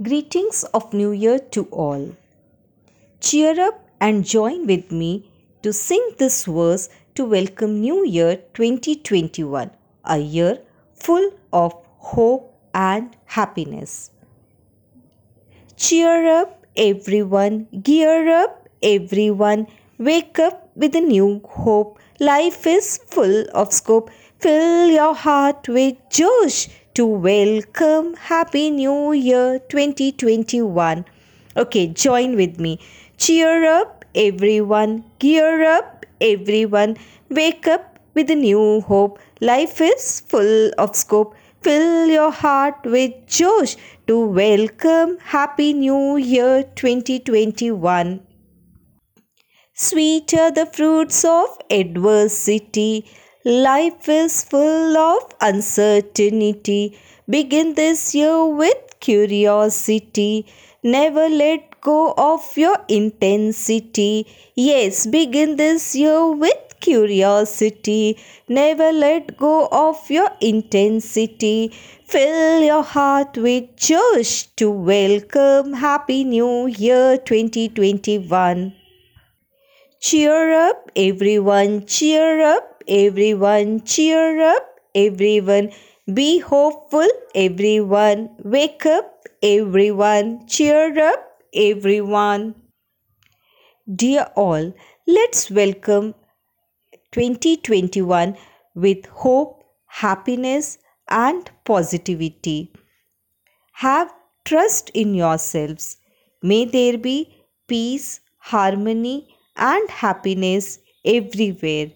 Greetings of New Year to all. Cheer up and join with me to sing this verse to welcome New Year 2021, a year full of hope and happiness. Cheer up, everyone, gear up, everyone, wake up with a new hope. Life is full of scope. Fill your heart with josh to welcome Happy New Year 2021. Okay, join with me. Cheer up, everyone. Gear up, everyone. Wake up with a new hope. Life is full of scope. Fill your heart with josh to welcome Happy New Year 2021. Sweet are the fruits of adversity Life is full of uncertainty. Begin this year with curiosity. Never let go of your intensity. Yes, begin this year with curiosity. Never let go of your intensity. Fill your heart with joy to welcome Happy New Year 2021. Cheer up, everyone, cheer up everyone cheer up, everyone be hopeful, everyone wake up, everyone cheer up, everyone. Dear all, let's welcome 2021 with hope, happiness, and positivity. Have trust in yourselves. May there be peace, harmony, and happiness everywhere.